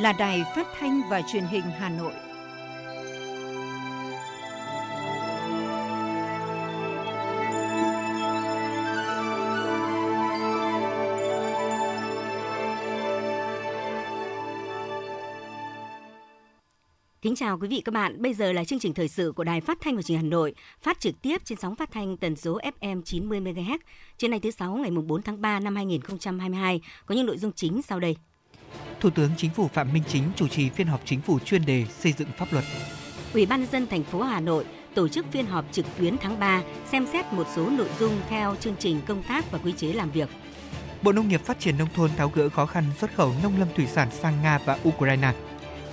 là Đài Phát thanh và Truyền hình Hà Nội. Kính chào quý vị các bạn. Bây giờ là chương trình thời sự của Đài Phát thanh và Truyền hình Hà Nội, phát trực tiếp trên sóng phát thanh tần số FM 90 MHz. Trên nay thứ sáu ngày 4 tháng 3 năm 2022 có những nội dung chính sau đây. Thủ tướng Chính phủ Phạm Minh Chính chủ trì phiên họp chính phủ chuyên đề xây dựng pháp luật. Ủy ban nhân dân thành phố Hà Nội tổ chức phiên họp trực tuyến tháng 3 xem xét một số nội dung theo chương trình công tác và quy chế làm việc. Bộ Nông nghiệp Phát triển nông thôn tháo gỡ khó khăn xuất khẩu nông lâm thủy sản sang Nga và Ukraine.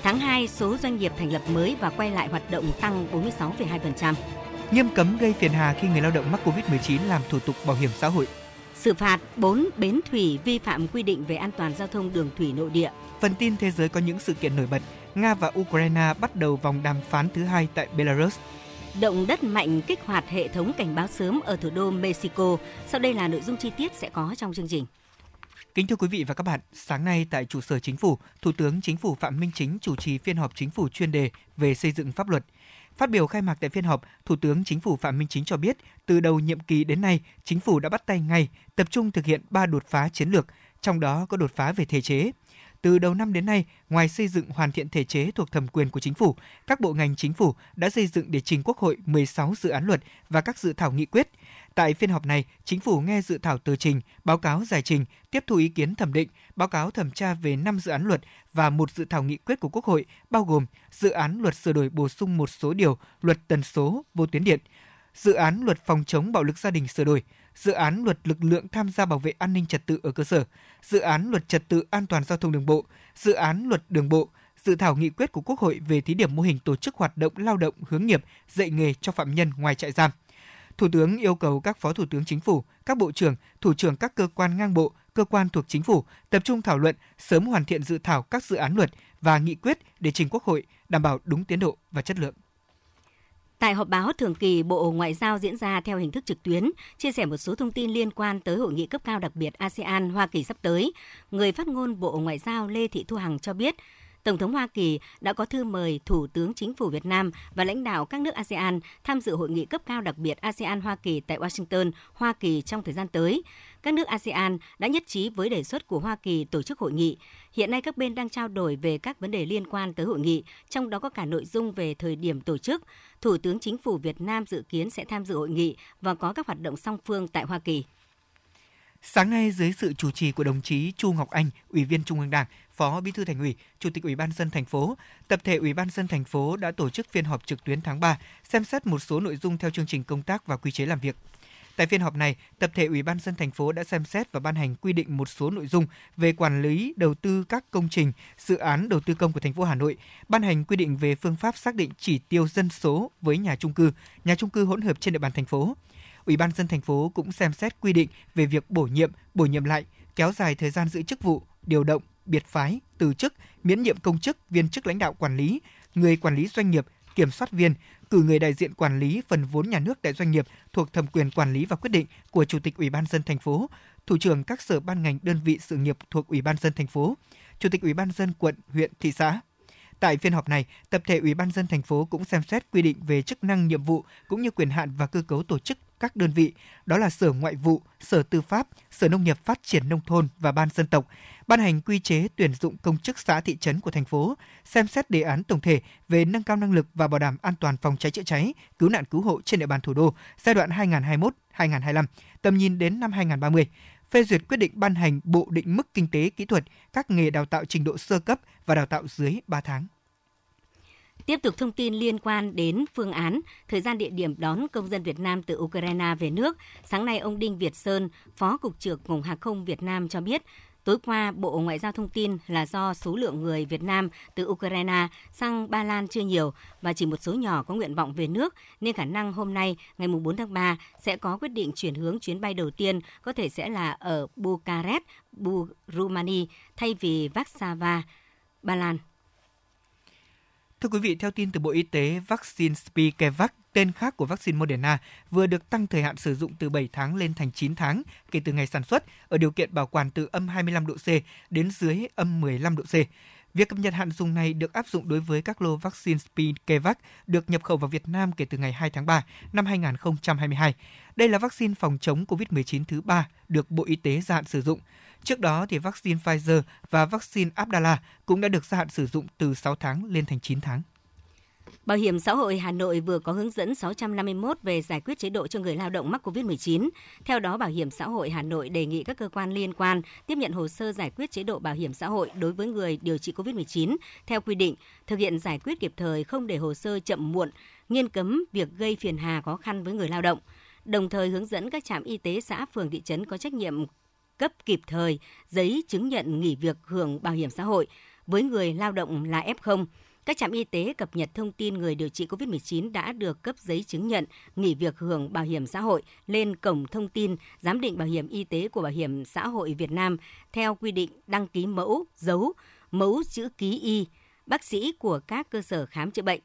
Tháng 2, số doanh nghiệp thành lập mới và quay lại hoạt động tăng 46,2%. Nghiêm cấm gây phiền hà khi người lao động mắc Covid-19 làm thủ tục bảo hiểm xã hội. Xử phạt 4 bến thủy vi phạm quy định về an toàn giao thông đường thủy nội địa. Phần tin thế giới có những sự kiện nổi bật. Nga và Ukraine bắt đầu vòng đàm phán thứ hai tại Belarus. Động đất mạnh kích hoạt hệ thống cảnh báo sớm ở thủ đô Mexico. Sau đây là nội dung chi tiết sẽ có trong chương trình. Kính thưa quý vị và các bạn, sáng nay tại trụ sở chính phủ, Thủ tướng Chính phủ Phạm Minh Chính chủ trì phiên họp chính phủ chuyên đề về xây dựng pháp luật. Phát biểu khai mạc tại phiên họp, Thủ tướng Chính phủ Phạm Minh Chính cho biết, từ đầu nhiệm kỳ đến nay, chính phủ đã bắt tay ngay, tập trung thực hiện 3 đột phá chiến lược, trong đó có đột phá về thể chế. Từ đầu năm đến nay, ngoài xây dựng hoàn thiện thể chế thuộc thẩm quyền của chính phủ, các bộ ngành chính phủ đã xây dựng để trình Quốc hội 16 dự án luật và các dự thảo nghị quyết. Tại phiên họp này, chính phủ nghe dự thảo tờ trình, báo cáo giải trình, tiếp thu ý kiến thẩm định, báo cáo thẩm tra về 5 dự án luật và một dự thảo nghị quyết của Quốc hội, bao gồm dự án luật sửa đổi bổ sung một số điều luật tần số vô tuyến điện, dự án luật phòng chống bạo lực gia đình sửa đổi, dự án luật lực lượng tham gia bảo vệ an ninh trật tự ở cơ sở, dự án luật trật tự an toàn giao thông đường bộ, dự án luật đường bộ, dự thảo nghị quyết của Quốc hội về thí điểm mô hình tổ chức hoạt động lao động hướng nghiệp, dạy nghề cho phạm nhân ngoài trại giam. Thủ tướng yêu cầu các Phó Thủ tướng Chính phủ, các Bộ trưởng, Thủ trưởng các cơ quan ngang bộ, cơ quan thuộc Chính phủ tập trung thảo luận, sớm hoàn thiện dự thảo các dự án luật và nghị quyết để trình Quốc hội đảm bảo đúng tiến độ và chất lượng. Tại họp báo thường kỳ, Bộ Ngoại giao diễn ra theo hình thức trực tuyến, chia sẻ một số thông tin liên quan tới hội nghị cấp cao đặc biệt ASEAN Hoa Kỳ sắp tới. Người phát ngôn Bộ Ngoại giao Lê Thị Thu Hằng cho biết, Tổng thống Hoa Kỳ đã có thư mời Thủ tướng Chính phủ Việt Nam và lãnh đạo các nước ASEAN tham dự hội nghị cấp cao đặc biệt ASEAN Hoa Kỳ tại Washington, Hoa Kỳ trong thời gian tới. Các nước ASEAN đã nhất trí với đề xuất của Hoa Kỳ tổ chức hội nghị. Hiện nay các bên đang trao đổi về các vấn đề liên quan tới hội nghị, trong đó có cả nội dung về thời điểm tổ chức. Thủ tướng Chính phủ Việt Nam dự kiến sẽ tham dự hội nghị và có các hoạt động song phương tại Hoa Kỳ. Sáng nay dưới sự chủ trì của đồng chí Chu Ngọc Anh, Ủy viên Trung ương Đảng, Phó Bí thư Thành ủy, Chủ tịch Ủy ban dân thành phố, tập thể Ủy ban dân thành phố đã tổ chức phiên họp trực tuyến tháng 3, xem xét một số nội dung theo chương trình công tác và quy chế làm việc. Tại phiên họp này, tập thể Ủy ban dân thành phố đã xem xét và ban hành quy định một số nội dung về quản lý đầu tư các công trình, dự án đầu tư công của thành phố Hà Nội, ban hành quy định về phương pháp xác định chỉ tiêu dân số với nhà trung cư, nhà trung cư hỗn hợp trên địa bàn thành phố. Ủy ban dân thành phố cũng xem xét quy định về việc bổ nhiệm, bổ nhiệm lại, kéo dài thời gian giữ chức vụ, điều động, biệt phái, từ chức, miễn nhiệm công chức, viên chức lãnh đạo quản lý, người quản lý doanh nghiệp, kiểm soát viên, cử người đại diện quản lý phần vốn nhà nước tại doanh nghiệp thuộc thẩm quyền quản lý và quyết định của Chủ tịch Ủy ban dân thành phố, thủ trưởng các sở ban ngành đơn vị sự nghiệp thuộc Ủy ban dân thành phố, Chủ tịch Ủy ban dân quận, huyện, thị xã. Tại phiên họp này, tập thể Ủy ban dân thành phố cũng xem xét quy định về chức năng nhiệm vụ cũng như quyền hạn và cơ cấu tổ chức các đơn vị, đó là Sở Ngoại vụ, Sở Tư pháp, Sở Nông nghiệp Phát triển Nông thôn và Ban dân tộc, ban hành quy chế tuyển dụng công chức xã thị trấn của thành phố, xem xét đề án tổng thể về nâng cao năng lực và bảo đảm an toàn phòng cháy chữa cháy, cứu nạn cứu hộ trên địa bàn thủ đô giai đoạn 2021-2025, tầm nhìn đến năm 2030 phê duyệt quyết định ban hành bộ định mức kinh tế kỹ thuật các nghề đào tạo trình độ sơ cấp và đào tạo dưới 3 tháng. Tiếp tục thông tin liên quan đến phương án, thời gian địa điểm đón công dân Việt Nam từ Ukraine về nước, sáng nay ông Đinh Việt Sơn, Phó Cục trưởng Cục Hàng không Việt Nam cho biết, Tối qua, Bộ Ngoại giao thông tin là do số lượng người Việt Nam từ Ukraine sang Ba Lan chưa nhiều và chỉ một số nhỏ có nguyện vọng về nước, nên khả năng hôm nay, ngày 4 tháng 3, sẽ có quyết định chuyển hướng chuyến bay đầu tiên có thể sẽ là ở Bucharest, Rumani thay vì Warsaw, Ba Lan. Thưa quý vị, theo tin từ Bộ Y tế, vaccine Spikevac, tên khác của vaccine Moderna, vừa được tăng thời hạn sử dụng từ 7 tháng lên thành 9 tháng kể từ ngày sản xuất ở điều kiện bảo quản từ âm 25 độ C đến dưới âm 15 độ C. Việc cập nhật hạn dùng này được áp dụng đối với các lô vaccine Spikevac được nhập khẩu vào Việt Nam kể từ ngày 2 tháng 3 năm 2022. Đây là vaccine phòng chống COVID-19 thứ ba được Bộ Y tế gia hạn sử dụng. Trước đó thì vaccine Pfizer và vaccine Abdala cũng đã được gia hạn sử dụng từ 6 tháng lên thành 9 tháng. Bảo hiểm xã hội Hà Nội vừa có hướng dẫn 651 về giải quyết chế độ cho người lao động mắc COVID-19. Theo đó, Bảo hiểm xã hội Hà Nội đề nghị các cơ quan liên quan tiếp nhận hồ sơ giải quyết chế độ bảo hiểm xã hội đối với người điều trị COVID-19 theo quy định, thực hiện giải quyết kịp thời không để hồ sơ chậm muộn, nghiêm cấm việc gây phiền hà khó khăn với người lao động. Đồng thời hướng dẫn các trạm y tế xã phường thị trấn có trách nhiệm cấp kịp thời giấy chứng nhận nghỉ việc hưởng bảo hiểm xã hội với người lao động là F0 các trạm y tế cập nhật thông tin người điều trị COVID-19 đã được cấp giấy chứng nhận nghỉ việc hưởng bảo hiểm xã hội lên cổng thông tin giám định bảo hiểm y tế của Bảo hiểm xã hội Việt Nam theo quy định đăng ký mẫu, dấu, mẫu chữ ký y, bác sĩ của các cơ sở khám chữa bệnh.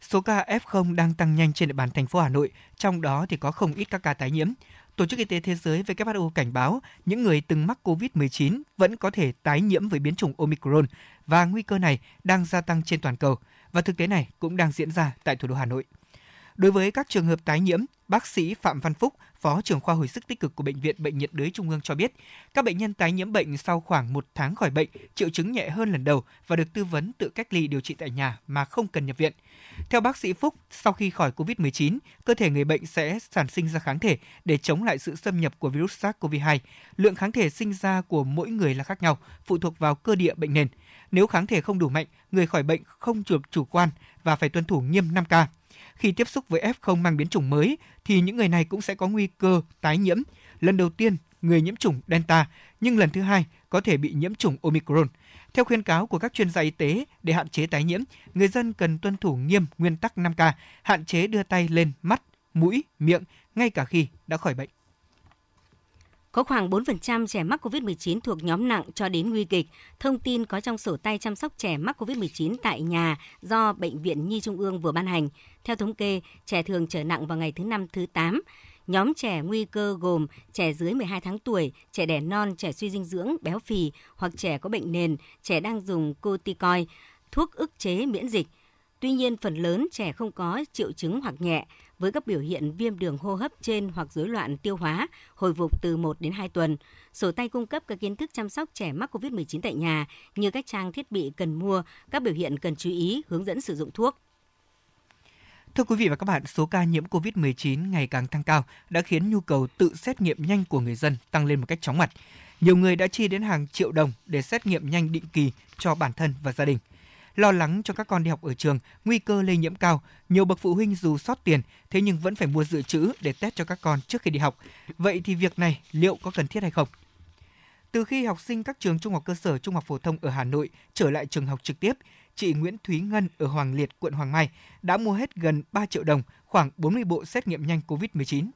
Số ca F0 đang tăng nhanh trên địa bàn thành phố Hà Nội, trong đó thì có không ít các ca tái nhiễm. Tổ chức Y tế Thế giới WHO cảnh báo những người từng mắc COVID-19 vẫn có thể tái nhiễm với biến chủng Omicron và nguy cơ này đang gia tăng trên toàn cầu và thực tế này cũng đang diễn ra tại thủ đô Hà Nội. Đối với các trường hợp tái nhiễm, bác sĩ Phạm Văn Phúc, Phó trưởng khoa hồi sức tích cực của Bệnh viện Bệnh nhiệt đới Trung ương cho biết, các bệnh nhân tái nhiễm bệnh sau khoảng một tháng khỏi bệnh, triệu chứng nhẹ hơn lần đầu và được tư vấn tự cách ly điều trị tại nhà mà không cần nhập viện. Theo bác sĩ Phúc, sau khi khỏi COVID-19, cơ thể người bệnh sẽ sản sinh ra kháng thể để chống lại sự xâm nhập của virus SARS-CoV-2. Lượng kháng thể sinh ra của mỗi người là khác nhau, phụ thuộc vào cơ địa bệnh nền. Nếu kháng thể không đủ mạnh, người khỏi bệnh không được chủ quan và phải tuân thủ nghiêm 5K. Khi tiếp xúc với F0 mang biến chủng mới thì những người này cũng sẽ có nguy cơ tái nhiễm. Lần đầu tiên, người nhiễm chủng Delta, nhưng lần thứ hai có thể bị nhiễm chủng Omicron. Theo khuyên cáo của các chuyên gia y tế, để hạn chế tái nhiễm, người dân cần tuân thủ nghiêm nguyên tắc 5K, hạn chế đưa tay lên mắt, mũi, miệng ngay cả khi đã khỏi bệnh. Có khoảng 4% trẻ mắc COVID-19 thuộc nhóm nặng cho đến nguy kịch. Thông tin có trong sổ tay chăm sóc trẻ mắc COVID-19 tại nhà do Bệnh viện Nhi Trung ương vừa ban hành. Theo thống kê, trẻ thường trở nặng vào ngày thứ năm thứ 8. Nhóm trẻ nguy cơ gồm trẻ dưới 12 tháng tuổi, trẻ đẻ non, trẻ suy dinh dưỡng, béo phì hoặc trẻ có bệnh nền, trẻ đang dùng corticoid, thuốc ức chế miễn dịch. Tuy nhiên, phần lớn trẻ không có triệu chứng hoặc nhẹ, với các biểu hiện viêm đường hô hấp trên hoặc rối loạn tiêu hóa, hồi phục từ 1 đến 2 tuần. Sổ tay cung cấp các kiến thức chăm sóc trẻ mắc COVID-19 tại nhà như các trang thiết bị cần mua, các biểu hiện cần chú ý, hướng dẫn sử dụng thuốc. Thưa quý vị và các bạn, số ca nhiễm COVID-19 ngày càng tăng cao đã khiến nhu cầu tự xét nghiệm nhanh của người dân tăng lên một cách chóng mặt. Nhiều người đã chi đến hàng triệu đồng để xét nghiệm nhanh định kỳ cho bản thân và gia đình. Lo lắng cho các con đi học ở trường, nguy cơ lây nhiễm cao, nhiều bậc phụ huynh dù sót tiền thế nhưng vẫn phải mua dự trữ để test cho các con trước khi đi học. Vậy thì việc này liệu có cần thiết hay không? Từ khi học sinh các trường trung học cơ sở, trung học phổ thông ở Hà Nội trở lại trường học trực tiếp, chị Nguyễn Thúy Ngân ở Hoàng Liệt, quận Hoàng Mai đã mua hết gần 3 triệu đồng, khoảng 40 bộ xét nghiệm nhanh COVID-19.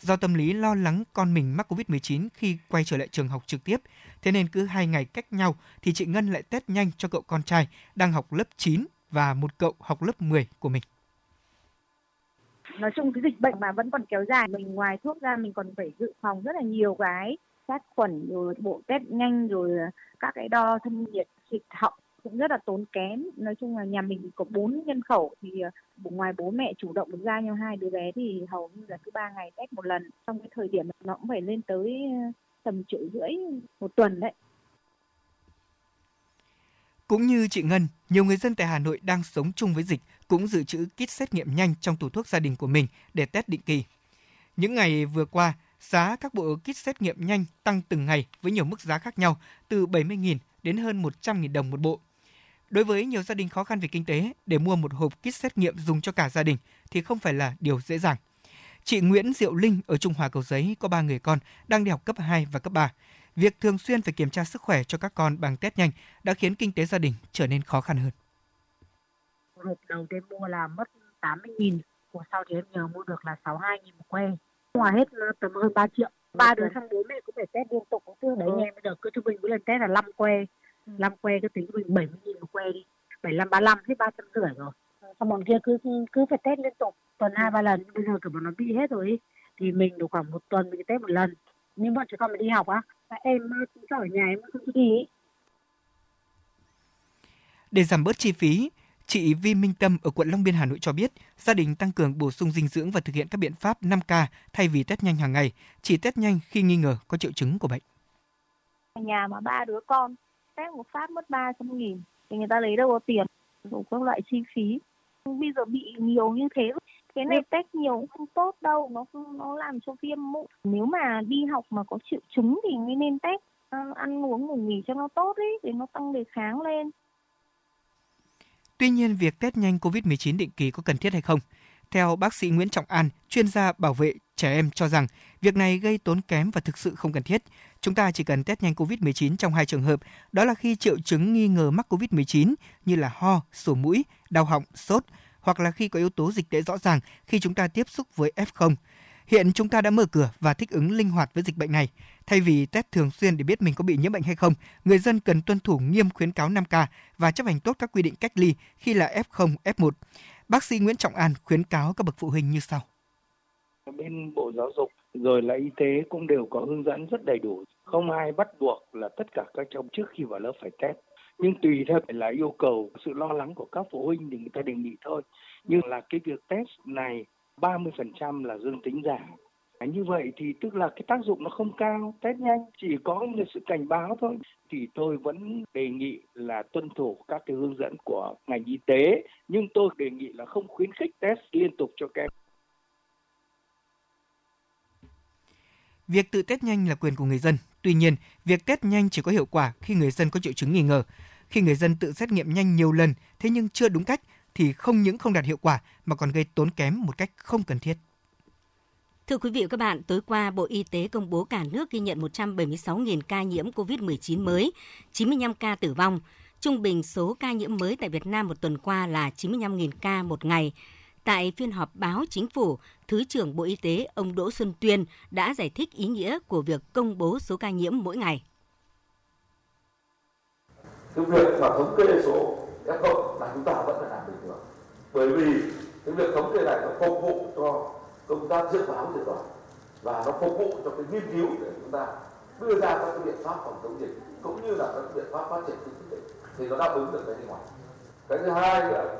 Do tâm lý lo lắng con mình mắc COVID-19 khi quay trở lại trường học trực tiếp, thế nên cứ hai ngày cách nhau thì chị Ngân lại test nhanh cho cậu con trai đang học lớp 9 và một cậu học lớp 10 của mình. Nói chung cái dịch bệnh mà vẫn còn kéo dài, mình ngoài thuốc ra mình còn phải dự phòng rất là nhiều cái sát khuẩn rồi bộ test nhanh rồi các cái đo thân nhiệt dịch họng cũng rất là tốn kém nói chung là nhà mình có bốn nhân khẩu thì ờ, ngoài bố mẹ chủ động được ra nhau hai đứa bé thì hầu như là cứ ba ngày test một lần trong cái thời điểm nó cũng phải lên tới ờ, tầm triệu rưỡi một tuần đấy cũng như chị Ngân, nhiều người dân tại Hà Nội đang sống chung với dịch cũng dự trữ kit xét nghiệm nhanh trong tủ thuốc gia đình của mình để test định kỳ. Những ngày vừa qua, giá các bộ kit xét nghiệm nhanh tăng từng ngày với nhiều mức giá khác nhau, từ 70.000 đến hơn 100.000 đồng một bộ. Đối với nhiều gia đình khó khăn về kinh tế, để mua một hộp kit xét nghiệm dùng cho cả gia đình thì không phải là điều dễ dàng. Chị Nguyễn Diệu Linh ở Trung Hòa Cầu Giấy có ba người con đang đi học cấp 2 và cấp 3. Việc thường xuyên phải kiểm tra sức khỏe cho các con bằng test nhanh đã khiến kinh tế gia đình trở nên khó khăn hơn. Hộp đầu tiên mua là mất 80.000, hộp sau thì em nhờ mua được là 62.000 một que. Ngoài hết tầm hơn 3 triệu. Ba đứa thằng bố mẹ cũng phải test liên tục. Chứ đấy ừ. em bây giờ cứ trung bình mỗi lần test là 5 que. 5 que cứ tính mình 70 nghìn một que đi 75 35 hết 350 rồi. Xong bọn kia cứ cứ phải test liên tục tuần hai ba lần. Bây giờ kiểu bọn nó bị hết rồi thì mình được khoảng một tuần mình test một lần. Nhưng bọn trẻ con mình đi học á em cũng ở nhà em không đi Để giảm bớt chi phí, chị Vi Minh Tâm ở quận Long Biên Hà Nội cho biết, gia đình tăng cường bổ sung dinh dưỡng và thực hiện các biện pháp 5K thay vì test nhanh hàng ngày, chỉ test nhanh khi nghi ngờ có triệu chứng của bệnh. Nhà mà ba đứa con, test một phát mất 300 nghìn, thì người ta lấy đâu có tiền, đủ các loại chi phí. Bây giờ bị nhiều như thế, cái này test nhiều không tốt đâu, nó nó làm cho viêm mụn. Nếu mà đi học mà có triệu chứng thì mới nên test ăn uống ngủ nghỉ cho nó tốt ấy để nó tăng đề kháng lên. Tuy nhiên, việc test nhanh COVID-19 định kỳ có cần thiết hay không? Theo bác sĩ Nguyễn Trọng An, chuyên gia bảo vệ trẻ em cho rằng việc này gây tốn kém và thực sự không cần thiết. Chúng ta chỉ cần test nhanh COVID-19 trong hai trường hợp, đó là khi triệu chứng nghi ngờ mắc COVID-19 như là ho, sổ mũi, đau họng, sốt, hoặc là khi có yếu tố dịch tễ rõ ràng khi chúng ta tiếp xúc với F0. Hiện chúng ta đã mở cửa và thích ứng linh hoạt với dịch bệnh này. Thay vì test thường xuyên để biết mình có bị nhiễm bệnh hay không, người dân cần tuân thủ nghiêm khuyến cáo 5K và chấp hành tốt các quy định cách ly khi là F0, F1. Bác sĩ Nguyễn Trọng An khuyến cáo các bậc phụ huynh như sau. Bên Bộ Giáo dục rồi là y tế cũng đều có hướng dẫn rất đầy đủ. Không ai bắt buộc là tất cả các cháu trước khi vào lớp phải test. Nhưng tùy theo là yêu cầu sự lo lắng của các phụ huynh thì người ta đề nghị thôi. Nhưng là cái việc test này 30% là dương tính giả. À, như vậy thì tức là cái tác dụng nó không cao, test nhanh chỉ có một sự cảnh báo thôi. Thì tôi vẫn đề nghị là tuân thủ các cái hướng dẫn của ngành y tế, nhưng tôi đề nghị là không khuyến khích test liên tục cho các em. Việc tự test nhanh là quyền của người dân. Tuy nhiên, việc test nhanh chỉ có hiệu quả khi người dân có triệu chứng nghi ngờ. Khi người dân tự xét nghiệm nhanh nhiều lần, thế nhưng chưa đúng cách thì không những không đạt hiệu quả mà còn gây tốn kém một cách không cần thiết. Thưa quý vị và các bạn, tối qua Bộ Y tế công bố cả nước ghi nhận 176.000 ca nhiễm COVID-19 mới, 95 ca tử vong. Trung bình số ca nhiễm mới tại Việt Nam một tuần qua là 95.000 ca một ngày. Tại phiên họp báo chính phủ, Thứ trưởng Bộ Y tế ông Đỗ Xuân Tuyên đã giải thích ý nghĩa của việc công bố số ca nhiễm mỗi ngày. Cái việc mà thống kê số F0 là chúng ta vẫn phải làm bình thường. Bởi vì cái việc thống kê này nó phục vụ cho công tác dự báo dự đoán và nó phục vụ cho cái nghiên cứu để chúng ta đưa ra các cái biện pháp phòng chống dịch cũng như là các biện pháp phát triển kinh tế thì nó đáp ứng được cái bên ngoài. Cái thứ hai là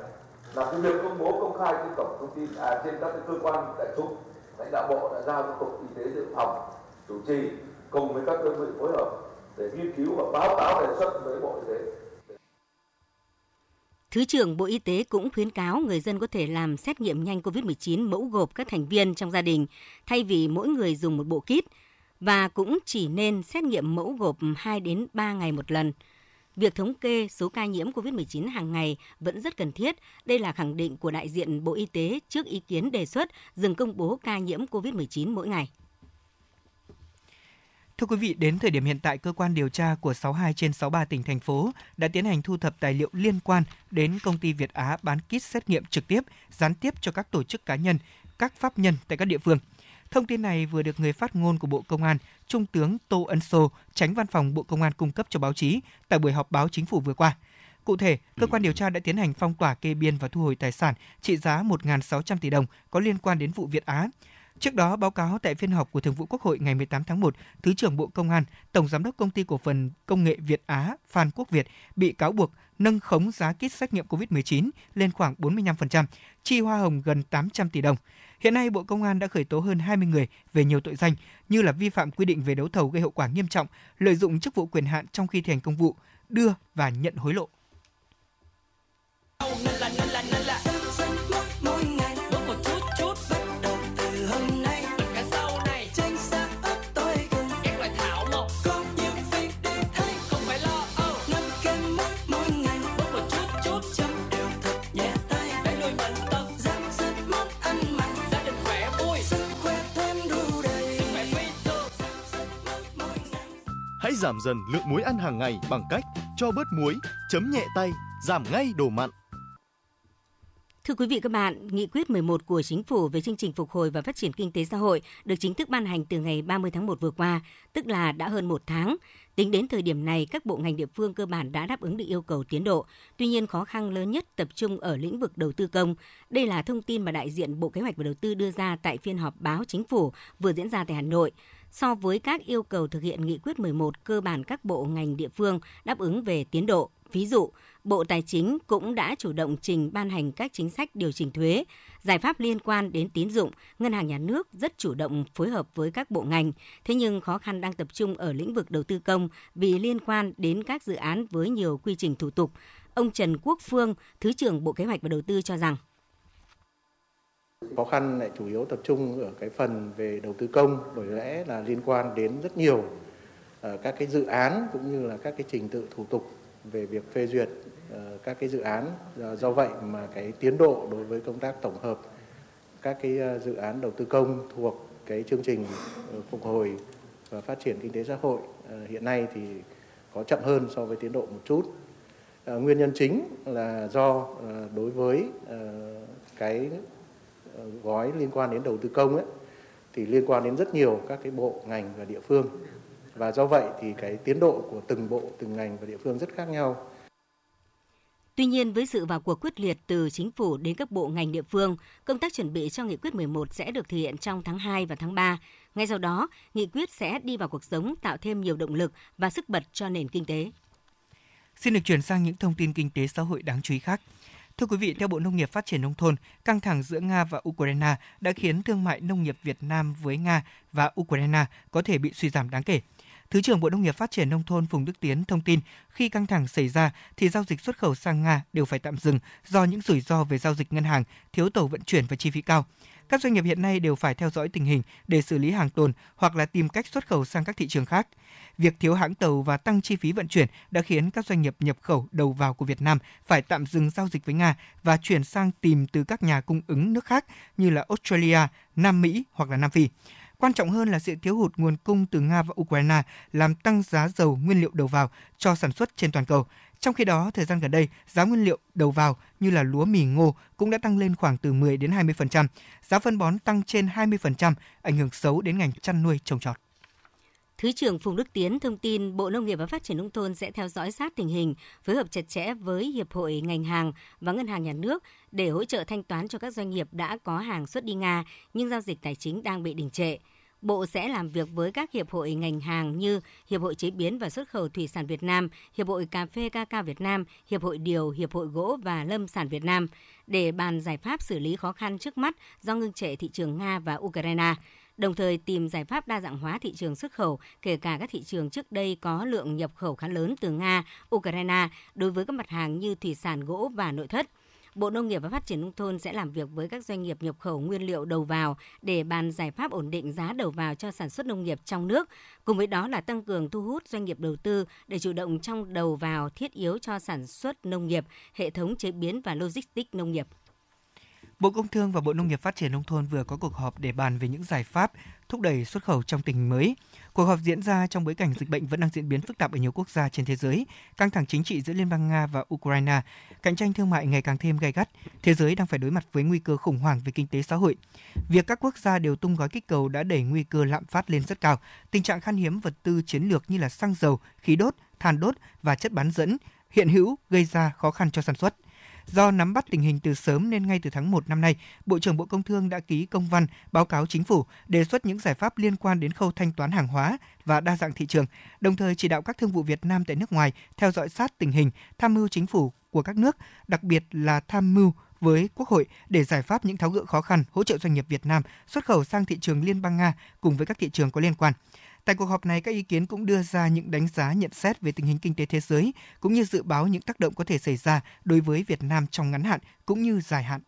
là cái việc công bố công khai trên cổng thông tin à, trên các cái cơ quan đại chúng lãnh đạo bộ đã giao cho cục y tế dự phòng chủ trì cùng với các đơn vị phối hợp để nghiên cứu và báo cáo đề xuất với bộ y tế Thứ trưởng Bộ Y tế cũng khuyến cáo người dân có thể làm xét nghiệm nhanh COVID-19 mẫu gộp các thành viên trong gia đình thay vì mỗi người dùng một bộ kit và cũng chỉ nên xét nghiệm mẫu gộp 2 đến 3 ngày một lần. Việc thống kê số ca nhiễm COVID-19 hàng ngày vẫn rất cần thiết. Đây là khẳng định của đại diện Bộ Y tế trước ý kiến đề xuất dừng công bố ca nhiễm COVID-19 mỗi ngày. Thưa quý vị, đến thời điểm hiện tại, cơ quan điều tra của 62 trên 63 tỉnh thành phố đã tiến hành thu thập tài liệu liên quan đến công ty Việt Á bán kit xét nghiệm trực tiếp, gián tiếp cho các tổ chức cá nhân, các pháp nhân tại các địa phương. Thông tin này vừa được người phát ngôn của Bộ Công an, Trung tướng Tô Ân Sô, tránh văn phòng Bộ Công an cung cấp cho báo chí tại buổi họp báo chính phủ vừa qua. Cụ thể, cơ quan điều tra đã tiến hành phong tỏa kê biên và thu hồi tài sản trị giá 1.600 tỷ đồng có liên quan đến vụ Việt Á. Trước đó, báo cáo tại phiên họp của Thường vụ Quốc hội ngày 18 tháng 1, Thứ trưởng Bộ Công an, Tổng Giám đốc Công ty Cổ phần Công nghệ Việt Á Phan Quốc Việt bị cáo buộc nâng khống giá kit xét nghiệm COVID-19 lên khoảng 45%, chi hoa hồng gần 800 tỷ đồng. Hiện nay, Bộ Công an đã khởi tố hơn 20 người về nhiều tội danh như là vi phạm quy định về đấu thầu gây hậu quả nghiêm trọng, lợi dụng chức vụ quyền hạn trong khi thi hành công vụ, đưa và nhận hối lộ. Hãy giảm dần lượng muối ăn hàng ngày bằng cách cho bớt muối, chấm nhẹ tay, giảm ngay đồ mặn. Thưa quý vị các bạn, Nghị quyết 11 của Chính phủ về chương trình phục hồi và phát triển kinh tế xã hội được chính thức ban hành từ ngày 30 tháng 1 vừa qua, tức là đã hơn một tháng. Tính đến thời điểm này, các bộ ngành địa phương cơ bản đã đáp ứng được yêu cầu tiến độ. Tuy nhiên, khó khăn lớn nhất tập trung ở lĩnh vực đầu tư công. Đây là thông tin mà đại diện Bộ Kế hoạch và Đầu tư đưa ra tại phiên họp báo Chính phủ vừa diễn ra tại Hà Nội so với các yêu cầu thực hiện nghị quyết 11 cơ bản các bộ ngành địa phương đáp ứng về tiến độ. Ví dụ, Bộ Tài chính cũng đã chủ động trình ban hành các chính sách điều chỉnh thuế, giải pháp liên quan đến tín dụng, ngân hàng nhà nước rất chủ động phối hợp với các bộ ngành. Thế nhưng khó khăn đang tập trung ở lĩnh vực đầu tư công vì liên quan đến các dự án với nhiều quy trình thủ tục. Ông Trần Quốc Phương, Thứ trưởng Bộ Kế hoạch và Đầu tư cho rằng Khó khăn lại chủ yếu tập trung ở cái phần về đầu tư công, bởi lẽ là liên quan đến rất nhiều ờ, các cái dự án cũng như là các cái trình tự thủ tục về việc phê duyệt ờ, các cái dự án. Do vậy mà cái tiến độ đối với công tác tổng hợp các cái ờ, dự án đầu tư công thuộc cái chương trình phục hồi và phát triển kinh tế xã hội hiện nay thì có chậm hơn so với tiến độ một chút. Nguyên nhân chính là do đối với cái gói liên quan đến đầu tư công ấy thì liên quan đến rất nhiều các cái bộ ngành và địa phương và do vậy thì cái tiến độ của từng bộ từng ngành và địa phương rất khác nhau. Tuy nhiên, với sự vào cuộc quyết liệt từ chính phủ đến các bộ ngành địa phương, công tác chuẩn bị cho nghị quyết 11 sẽ được thực hiện trong tháng 2 và tháng 3. Ngay sau đó, nghị quyết sẽ đi vào cuộc sống tạo thêm nhiều động lực và sức bật cho nền kinh tế. Xin được chuyển sang những thông tin kinh tế xã hội đáng chú ý khác. Thưa quý vị, theo Bộ Nông nghiệp Phát triển Nông thôn, căng thẳng giữa Nga và Ukraine đã khiến thương mại nông nghiệp Việt Nam với Nga và Ukraine có thể bị suy giảm đáng kể. Thứ trưởng Bộ Nông nghiệp Phát triển Nông thôn Phùng Đức Tiến thông tin khi căng thẳng xảy ra thì giao dịch xuất khẩu sang Nga đều phải tạm dừng do những rủi ro về giao dịch ngân hàng, thiếu tàu vận chuyển và chi phí cao. Các doanh nghiệp hiện nay đều phải theo dõi tình hình để xử lý hàng tồn hoặc là tìm cách xuất khẩu sang các thị trường khác. Việc thiếu hãng tàu và tăng chi phí vận chuyển đã khiến các doanh nghiệp nhập khẩu đầu vào của Việt Nam phải tạm dừng giao dịch với Nga và chuyển sang tìm từ các nhà cung ứng nước khác như là Australia, Nam Mỹ hoặc là Nam Phi. Quan trọng hơn là sự thiếu hụt nguồn cung từ Nga và Ukraine làm tăng giá dầu nguyên liệu đầu vào cho sản xuất trên toàn cầu. Trong khi đó, thời gian gần đây, giá nguyên liệu đầu vào như là lúa mì ngô cũng đã tăng lên khoảng từ 10 đến 20%. Giá phân bón tăng trên 20%, ảnh hưởng xấu đến ngành chăn nuôi trồng trọt. Thứ trưởng Phùng Đức Tiến thông tin Bộ Nông nghiệp và Phát triển Nông thôn sẽ theo dõi sát tình hình, phối hợp chặt chẽ với Hiệp hội ngành hàng và Ngân hàng Nhà nước để hỗ trợ thanh toán cho các doanh nghiệp đã có hàng xuất đi Nga nhưng giao dịch tài chính đang bị đình trệ. Bộ sẽ làm việc với các hiệp hội ngành hàng như Hiệp hội chế biến và xuất khẩu thủy sản Việt Nam, Hiệp hội cà phê ca cao Việt Nam, Hiệp hội điều, Hiệp hội gỗ và lâm sản Việt Nam để bàn giải pháp xử lý khó khăn trước mắt do ngưng trệ thị trường Nga và Ukraine đồng thời tìm giải pháp đa dạng hóa thị trường xuất khẩu, kể cả các thị trường trước đây có lượng nhập khẩu khá lớn từ Nga, Ukraine đối với các mặt hàng như thủy sản, gỗ và nội thất. Bộ Nông nghiệp và Phát triển Nông thôn sẽ làm việc với các doanh nghiệp nhập khẩu nguyên liệu đầu vào để bàn giải pháp ổn định giá đầu vào cho sản xuất nông nghiệp trong nước. Cùng với đó là tăng cường thu hút doanh nghiệp đầu tư để chủ động trong đầu vào thiết yếu cho sản xuất nông nghiệp, hệ thống chế biến và logistics nông nghiệp. Bộ Công Thương và Bộ Nông nghiệp Phát triển Nông thôn vừa có cuộc họp để bàn về những giải pháp thúc đẩy xuất khẩu trong tình hình mới. Cuộc họp diễn ra trong bối cảnh dịch bệnh vẫn đang diễn biến phức tạp ở nhiều quốc gia trên thế giới, căng thẳng chính trị giữa Liên bang Nga và Ukraine, cạnh tranh thương mại ngày càng thêm gay gắt, thế giới đang phải đối mặt với nguy cơ khủng hoảng về kinh tế xã hội. Việc các quốc gia đều tung gói kích cầu đã đẩy nguy cơ lạm phát lên rất cao. Tình trạng khan hiếm vật tư chiến lược như là xăng dầu, khí đốt, than đốt và chất bán dẫn hiện hữu gây ra khó khăn cho sản xuất. Do nắm bắt tình hình từ sớm nên ngay từ tháng 1 năm nay, Bộ trưởng Bộ Công Thương đã ký công văn báo cáo chính phủ đề xuất những giải pháp liên quan đến khâu thanh toán hàng hóa và đa dạng thị trường, đồng thời chỉ đạo các thương vụ Việt Nam tại nước ngoài theo dõi sát tình hình, tham mưu chính phủ của các nước, đặc biệt là tham mưu với Quốc hội để giải pháp những tháo gỡ khó khăn, hỗ trợ doanh nghiệp Việt Nam xuất khẩu sang thị trường Liên bang Nga cùng với các thị trường có liên quan. Tại cuộc họp này, các ý kiến cũng đưa ra những đánh giá nhận xét về tình hình kinh tế thế giới, cũng như dự báo những tác động có thể xảy ra đối với Việt Nam trong ngắn hạn cũng như dài hạn.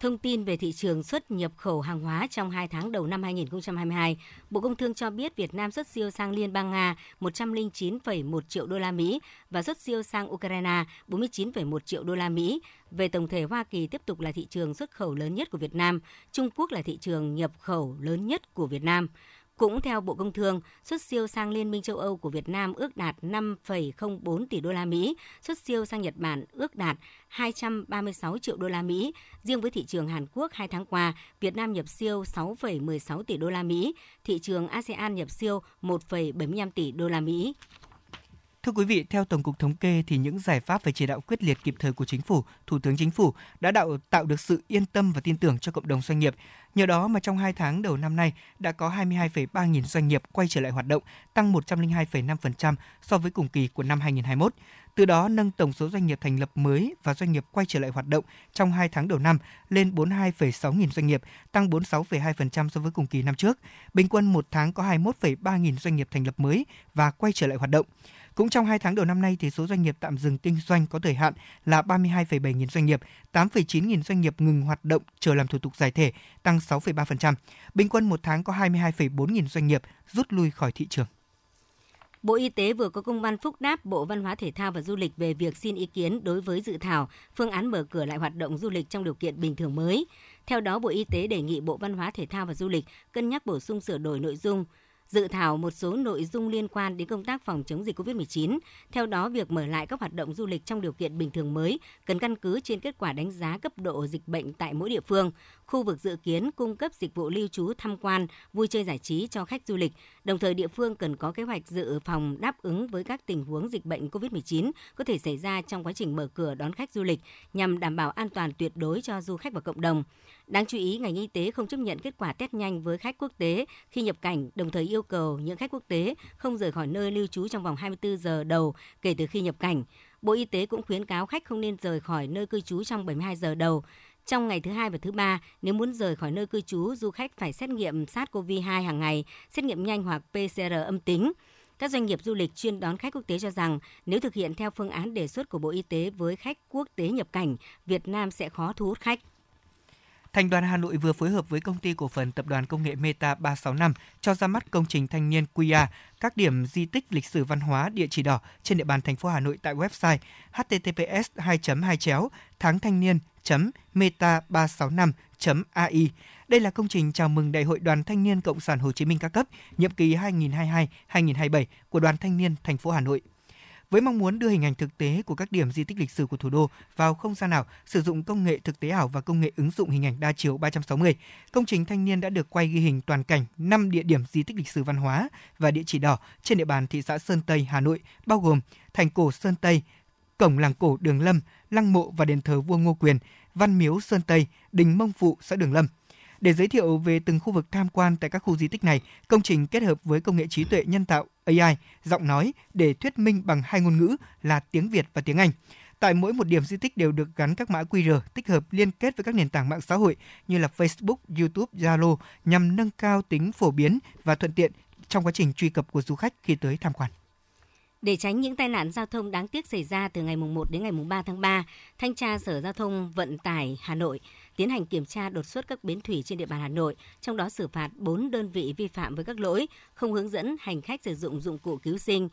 Thông tin về thị trường xuất nhập khẩu hàng hóa trong 2 tháng đầu năm 2022, Bộ Công Thương cho biết Việt Nam xuất siêu sang Liên bang Nga 109,1 triệu đô la Mỹ và xuất siêu sang Ukraine 49,1 triệu đô la Mỹ. Về tổng thể Hoa Kỳ tiếp tục là thị trường xuất khẩu lớn nhất của Việt Nam, Trung Quốc là thị trường nhập khẩu lớn nhất của Việt Nam. Cũng theo Bộ Công Thương, xuất siêu sang Liên minh châu Âu của Việt Nam ước đạt 5,04 tỷ đô la Mỹ, xuất siêu sang Nhật Bản ước đạt 236 triệu đô la Mỹ. Riêng với thị trường Hàn Quốc 2 tháng qua, Việt Nam nhập siêu 6,16 tỷ đô la Mỹ, thị trường ASEAN nhập siêu 1,75 tỷ đô la Mỹ. Thưa quý vị, theo Tổng cục Thống kê thì những giải pháp về chỉ đạo quyết liệt kịp thời của Chính phủ, Thủ tướng Chính phủ đã đạo tạo được sự yên tâm và tin tưởng cho cộng đồng doanh nghiệp. Nhờ đó mà trong 2 tháng đầu năm nay đã có 22,3 nghìn doanh nghiệp quay trở lại hoạt động, tăng 102,5% so với cùng kỳ của năm 2021 từ đó nâng tổng số doanh nghiệp thành lập mới và doanh nghiệp quay trở lại hoạt động trong 2 tháng đầu năm lên 42,6 nghìn doanh nghiệp, tăng 46,2% so với cùng kỳ năm trước. Bình quân một tháng có 21,3 nghìn doanh nghiệp thành lập mới và quay trở lại hoạt động. Cũng trong 2 tháng đầu năm nay thì số doanh nghiệp tạm dừng kinh doanh có thời hạn là 32,7 nghìn doanh nghiệp, 8,9 nghìn doanh nghiệp ngừng hoạt động chờ làm thủ tục giải thể, tăng 6,3%. Bình quân một tháng có 22,4 nghìn doanh nghiệp rút lui khỏi thị trường. Bộ Y tế vừa có công văn phúc đáp Bộ Văn hóa Thể thao và Du lịch về việc xin ý kiến đối với dự thảo phương án mở cửa lại hoạt động du lịch trong điều kiện bình thường mới. Theo đó, Bộ Y tế đề nghị Bộ Văn hóa Thể thao và Du lịch cân nhắc bổ sung sửa đổi nội dung dự thảo một số nội dung liên quan đến công tác phòng chống dịch COVID-19. Theo đó, việc mở lại các hoạt động du lịch trong điều kiện bình thường mới cần căn cứ trên kết quả đánh giá cấp độ dịch bệnh tại mỗi địa phương, khu vực dự kiến cung cấp dịch vụ lưu trú tham quan, vui chơi giải trí cho khách du lịch. Đồng thời địa phương cần có kế hoạch dự phòng đáp ứng với các tình huống dịch bệnh COVID-19 có thể xảy ra trong quá trình mở cửa đón khách du lịch nhằm đảm bảo an toàn tuyệt đối cho du khách và cộng đồng. Đáng chú ý, ngành y tế không chấp nhận kết quả test nhanh với khách quốc tế khi nhập cảnh, đồng thời yêu cầu những khách quốc tế không rời khỏi nơi lưu trú trong vòng 24 giờ đầu kể từ khi nhập cảnh. Bộ Y tế cũng khuyến cáo khách không nên rời khỏi nơi cư trú trong 72 giờ đầu. Trong ngày thứ hai và thứ ba, nếu muốn rời khỏi nơi cư trú, du khách phải xét nghiệm SARS-CoV-2 hàng ngày, xét nghiệm nhanh hoặc PCR âm tính. Các doanh nghiệp du lịch chuyên đón khách quốc tế cho rằng nếu thực hiện theo phương án đề xuất của Bộ Y tế với khách quốc tế nhập cảnh, Việt Nam sẽ khó thu hút khách. Thành đoàn Hà Nội vừa phối hợp với công ty cổ phần tập đoàn công nghệ Meta 365 cho ra mắt công trình thanh niên QR, các điểm di tích lịch sử văn hóa địa chỉ đỏ trên địa bàn thành phố Hà Nội tại website https 2 2 chéo tháng thanh niên meta 365 ai Đây là công trình chào mừng Đại hội Đoàn Thanh niên Cộng sản Hồ Chí Minh các cấp nhiệm kỳ 2022-2027 của Đoàn Thanh niên thành phố Hà Nội với mong muốn đưa hình ảnh thực tế của các điểm di tích lịch sử của thủ đô vào không gian ảo, sử dụng công nghệ thực tế ảo và công nghệ ứng dụng hình ảnh đa chiều 360, công trình thanh niên đã được quay ghi hình toàn cảnh 5 địa điểm di tích lịch sử văn hóa và địa chỉ đỏ trên địa bàn thị xã Sơn Tây, Hà Nội, bao gồm thành cổ Sơn Tây, cổng làng cổ Đường Lâm, lăng mộ và đền thờ vua Ngô Quyền, văn miếu Sơn Tây, đình Mông Phụ, xã Đường Lâm. Để giới thiệu về từng khu vực tham quan tại các khu di tích này, công trình kết hợp với công nghệ trí tuệ nhân tạo AI, giọng nói để thuyết minh bằng hai ngôn ngữ là tiếng Việt và tiếng Anh. Tại mỗi một điểm di tích đều được gắn các mã QR tích hợp liên kết với các nền tảng mạng xã hội như là Facebook, YouTube, Zalo nhằm nâng cao tính phổ biến và thuận tiện trong quá trình truy cập của du khách khi tới tham quan. Để tránh những tai nạn giao thông đáng tiếc xảy ra từ ngày 1 đến ngày 3 tháng 3, Thanh tra Sở Giao thông Vận tải Hà Nội tiến hành kiểm tra đột xuất các bến thủy trên địa bàn Hà Nội, trong đó xử phạt 4 đơn vị vi phạm với các lỗi không hướng dẫn hành khách sử dụng dụng cụ cứu sinh,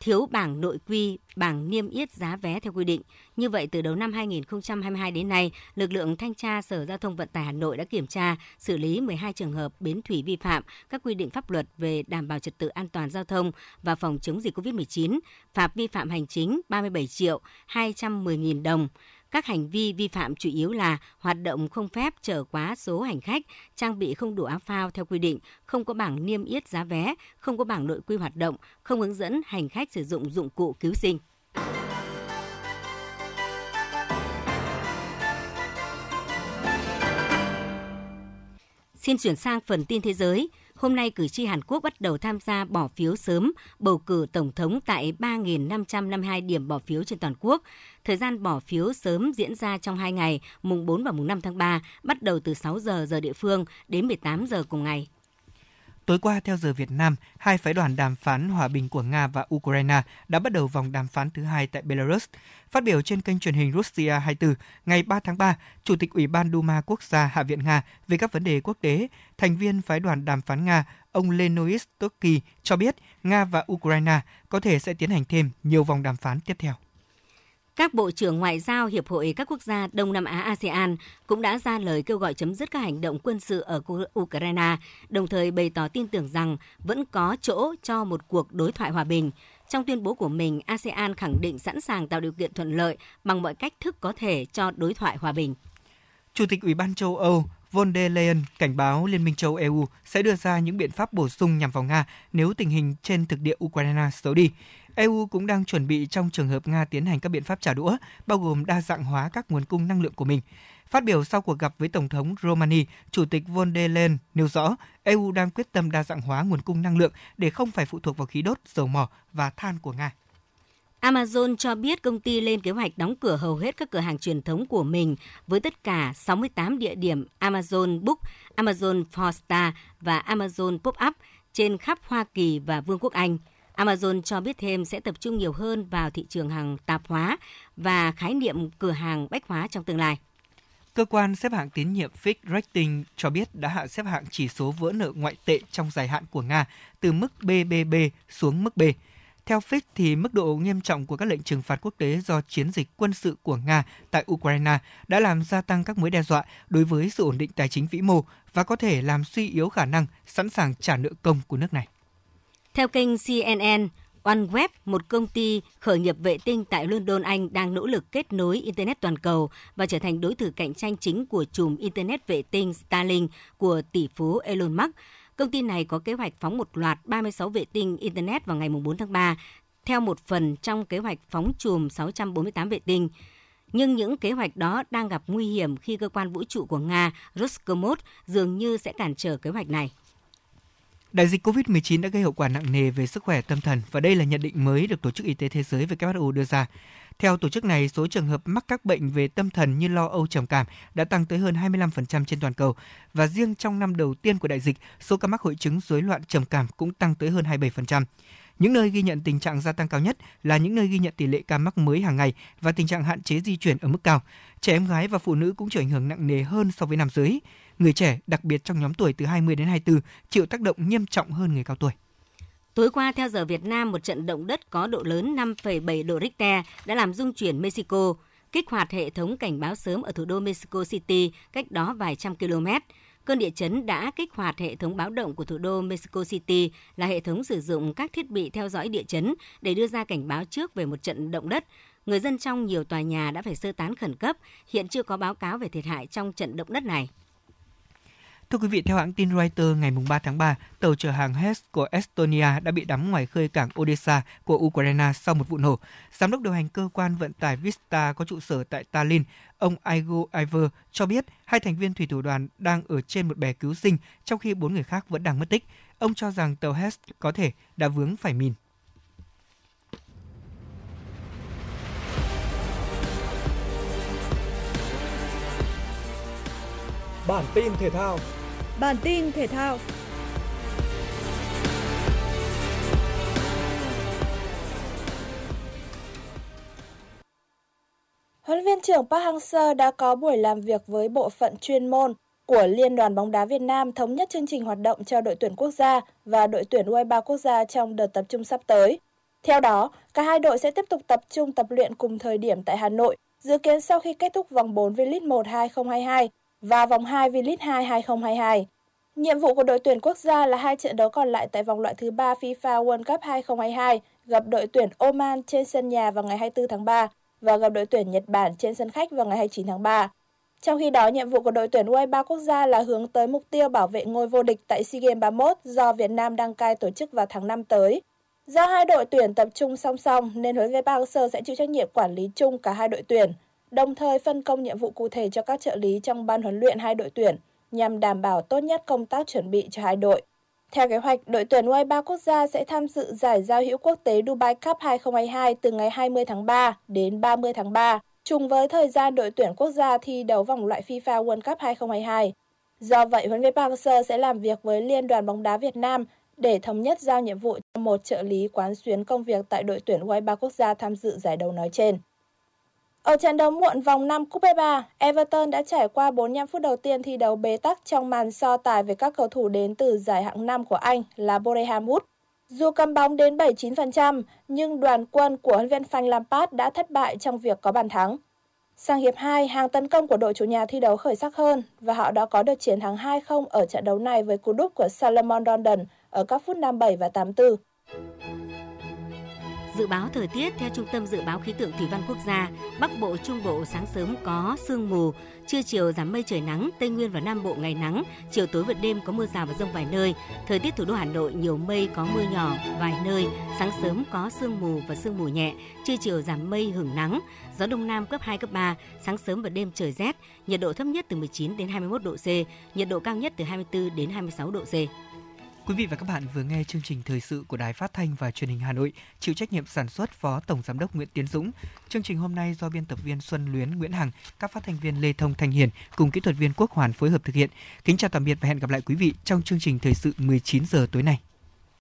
thiếu bảng nội quy, bảng niêm yết giá vé theo quy định. Như vậy, từ đầu năm 2022 đến nay, lực lượng thanh tra Sở Giao thông Vận tải Hà Nội đã kiểm tra, xử lý 12 trường hợp bến thủy vi phạm các quy định pháp luật về đảm bảo trật tự an toàn giao thông và phòng chống dịch COVID-19, phạt vi phạm hành chính 37 triệu 210 nghìn đồng. Các hành vi vi phạm chủ yếu là hoạt động không phép chở quá số hành khách, trang bị không đủ áo phao theo quy định, không có bảng niêm yết giá vé, không có bảng nội quy hoạt động, không hướng dẫn hành khách sử dụng dụng cụ cứu sinh. Xin chuyển sang phần tin thế giới. Hôm nay, cử tri Hàn Quốc bắt đầu tham gia bỏ phiếu sớm bầu cử Tổng thống tại 3.552 điểm bỏ phiếu trên toàn quốc. Thời gian bỏ phiếu sớm diễn ra trong 2 ngày, mùng 4 và mùng 5 tháng 3, bắt đầu từ 6 giờ giờ địa phương đến 18 giờ cùng ngày. Tối qua, theo giờ Việt Nam, hai phái đoàn đàm phán hòa bình của Nga và Ukraine đã bắt đầu vòng đàm phán thứ hai tại Belarus. Phát biểu trên kênh truyền hình Russia 24 ngày 3 tháng 3, Chủ tịch Ủy ban Duma Quốc gia Hạ viện Nga về các vấn đề quốc tế, thành viên phái đoàn đàm phán Nga, ông Lenois Toki cho biết Nga và Ukraine có thể sẽ tiến hành thêm nhiều vòng đàm phán tiếp theo. Các bộ trưởng ngoại giao Hiệp hội các quốc gia Đông Nam Á ASEAN cũng đã ra lời kêu gọi chấm dứt các hành động quân sự ở Ukraine, đồng thời bày tỏ tin tưởng rằng vẫn có chỗ cho một cuộc đối thoại hòa bình. Trong tuyên bố của mình, ASEAN khẳng định sẵn sàng tạo điều kiện thuận lợi bằng mọi cách thức có thể cho đối thoại hòa bình. Chủ tịch Ủy ban châu Âu von der Leyen cảnh báo Liên minh châu EU sẽ đưa ra những biện pháp bổ sung nhằm vào Nga nếu tình hình trên thực địa Ukraine xấu đi. EU cũng đang chuẩn bị trong trường hợp Nga tiến hành các biện pháp trả đũa, bao gồm đa dạng hóa các nguồn cung năng lượng của mình. Phát biểu sau cuộc gặp với Tổng thống Romani, Chủ tịch von der Leyen nêu rõ EU đang quyết tâm đa dạng hóa nguồn cung năng lượng để không phải phụ thuộc vào khí đốt, dầu mỏ và than của Nga. Amazon cho biết công ty lên kế hoạch đóng cửa hầu hết các cửa hàng truyền thống của mình với tất cả 68 địa điểm Amazon Book, Amazon Four và Amazon Pop-up trên khắp Hoa Kỳ và Vương quốc Anh. Amazon cho biết thêm sẽ tập trung nhiều hơn vào thị trường hàng tạp hóa và khái niệm cửa hàng bách hóa trong tương lai. Cơ quan xếp hạng tín nhiệm Fitch Rating cho biết đã hạ xếp hạng chỉ số vỡ nợ ngoại tệ trong dài hạn của Nga từ mức BBB xuống mức B. Theo Fitch thì mức độ nghiêm trọng của các lệnh trừng phạt quốc tế do chiến dịch quân sự của Nga tại Ukraine đã làm gia tăng các mối đe dọa đối với sự ổn định tài chính vĩ mô và có thể làm suy yếu khả năng sẵn sàng trả nợ công của nước này. Theo kênh CNN, OneWeb, một công ty khởi nghiệp vệ tinh tại London, Anh đang nỗ lực kết nối Internet toàn cầu và trở thành đối thủ cạnh tranh chính của chùm Internet vệ tinh Starlink của tỷ phú Elon Musk. Công ty này có kế hoạch phóng một loạt 36 vệ tinh Internet vào ngày 4 tháng 3, theo một phần trong kế hoạch phóng chùm 648 vệ tinh. Nhưng những kế hoạch đó đang gặp nguy hiểm khi cơ quan vũ trụ của Nga Roscosmos dường như sẽ cản trở kế hoạch này. Đại dịch COVID-19 đã gây hậu quả nặng nề về sức khỏe tâm thần và đây là nhận định mới được Tổ chức Y tế Thế giới WHO đưa ra. Theo tổ chức này, số trường hợp mắc các bệnh về tâm thần như lo âu trầm cảm đã tăng tới hơn 25% trên toàn cầu và riêng trong năm đầu tiên của đại dịch, số ca mắc hội chứng rối loạn trầm cảm cũng tăng tới hơn 27%. Những nơi ghi nhận tình trạng gia tăng cao nhất là những nơi ghi nhận tỷ lệ ca mắc mới hàng ngày và tình trạng hạn chế di chuyển ở mức cao. Trẻ em gái và phụ nữ cũng chịu ảnh hưởng nặng nề hơn so với nam giới. Người trẻ, đặc biệt trong nhóm tuổi từ 20 đến 24, chịu tác động nghiêm trọng hơn người cao tuổi. Tối qua, theo giờ Việt Nam, một trận động đất có độ lớn 5,7 độ Richter đã làm rung chuyển Mexico, kích hoạt hệ thống cảnh báo sớm ở thủ đô Mexico City cách đó vài trăm km. Cơn địa chấn đã kích hoạt hệ thống báo động của thủ đô Mexico City là hệ thống sử dụng các thiết bị theo dõi địa chấn để đưa ra cảnh báo trước về một trận động đất. Người dân trong nhiều tòa nhà đã phải sơ tán khẩn cấp, hiện chưa có báo cáo về thiệt hại trong trận động đất này. Thưa quý vị, theo hãng tin Reuters ngày 3 tháng 3, tàu chở hàng Hess của Estonia đã bị đắm ngoài khơi cảng Odessa của Ukraine sau một vụ nổ. Giám đốc điều hành cơ quan vận tải Vista có trụ sở tại Tallinn, ông Igor Iver cho biết hai thành viên thủy thủ đoàn đang ở trên một bè cứu sinh trong khi bốn người khác vẫn đang mất tích. Ông cho rằng tàu Hess có thể đã vướng phải mìn. Bản tin thể thao Bản tin thể thao. Huấn viên trưởng Park Hang-seo đã có buổi làm việc với bộ phận chuyên môn của Liên đoàn bóng đá Việt Nam thống nhất chương trình hoạt động cho đội tuyển quốc gia và đội tuyển U23 quốc gia trong đợt tập trung sắp tới. Theo đó, cả hai đội sẽ tiếp tục tập trung tập luyện cùng thời điểm tại Hà Nội, dự kiến sau khi kết thúc vòng 4 V-League 1 2022 và vòng 2 V-League 2 2022. Nhiệm vụ của đội tuyển quốc gia là hai trận đấu còn lại tại vòng loại thứ 3 FIFA World Cup 2022 gặp đội tuyển Oman trên sân nhà vào ngày 24 tháng 3 và gặp đội tuyển Nhật Bản trên sân khách vào ngày 29 tháng 3. Trong khi đó, nhiệm vụ của đội tuyển U23 quốc gia là hướng tới mục tiêu bảo vệ ngôi vô địch tại SEA Games 31 do Việt Nam đăng cai tổ chức vào tháng 5 tới. Do hai đội tuyển tập trung song song nên huấn luyện viên Park Hang-seo sẽ chịu trách nhiệm quản lý chung cả hai đội tuyển, đồng thời phân công nhiệm vụ cụ thể cho các trợ lý trong ban huấn luyện hai đội tuyển nhằm đảm bảo tốt nhất công tác chuẩn bị cho hai đội. Theo kế hoạch, đội tuyển U23 quốc gia sẽ tham dự giải giao hữu quốc tế Dubai Cup 2022 từ ngày 20 tháng 3 đến 30 tháng 3, trùng với thời gian đội tuyển quốc gia thi đấu vòng loại FIFA World Cup 2022. Do vậy, huấn luyện viên Park Hang-seo sẽ làm việc với Liên đoàn bóng đá Việt Nam để thống nhất giao nhiệm vụ cho một trợ lý quán xuyến công việc tại đội tuyển U23 quốc gia tham dự giải đấu nói trên. Ở trận đấu muộn vòng 5 Cúp E3, Everton đã trải qua 45 phút đầu tiên thi đấu bế tắc trong màn so tài với các cầu thủ đến từ giải hạng 5 của Anh là Boreham Wood. Dù cầm bóng đến 79%, nhưng đoàn quân của huấn luyện Frank Lampard đã thất bại trong việc có bàn thắng. Sang hiệp 2, hàng tấn công của đội chủ nhà thi đấu khởi sắc hơn và họ đã có được chiến thắng 2-0 ở trận đấu này với cú đúp của Salomon Rondon ở các phút 57 và 84. Dự báo thời tiết theo Trung tâm Dự báo Khí tượng Thủy văn Quốc gia, Bắc Bộ, Trung Bộ sáng sớm có sương mù, trưa chiều giảm mây trời nắng, Tây Nguyên và Nam Bộ ngày nắng, chiều tối và đêm có mưa rào và rông vài nơi. Thời tiết thủ đô Hà Nội nhiều mây có mưa nhỏ vài nơi, sáng sớm có sương mù và sương mù nhẹ, trưa chiều giảm mây hưởng nắng, gió đông nam cấp 2 cấp 3, sáng sớm và đêm trời rét, nhiệt độ thấp nhất từ 19 đến 21 độ C, nhiệt độ cao nhất từ 24 đến 26 độ C. Quý vị và các bạn vừa nghe chương trình thời sự của Đài Phát thanh và Truyền hình Hà Nội, chịu trách nhiệm sản xuất Phó Tổng giám đốc Nguyễn Tiến Dũng. Chương trình hôm nay do biên tập viên Xuân Luyến, Nguyễn Hằng, các phát thanh viên Lê Thông Thanh Hiền cùng kỹ thuật viên Quốc Hoàn phối hợp thực hiện. Kính chào tạm biệt và hẹn gặp lại quý vị trong chương trình thời sự 19 giờ tối nay.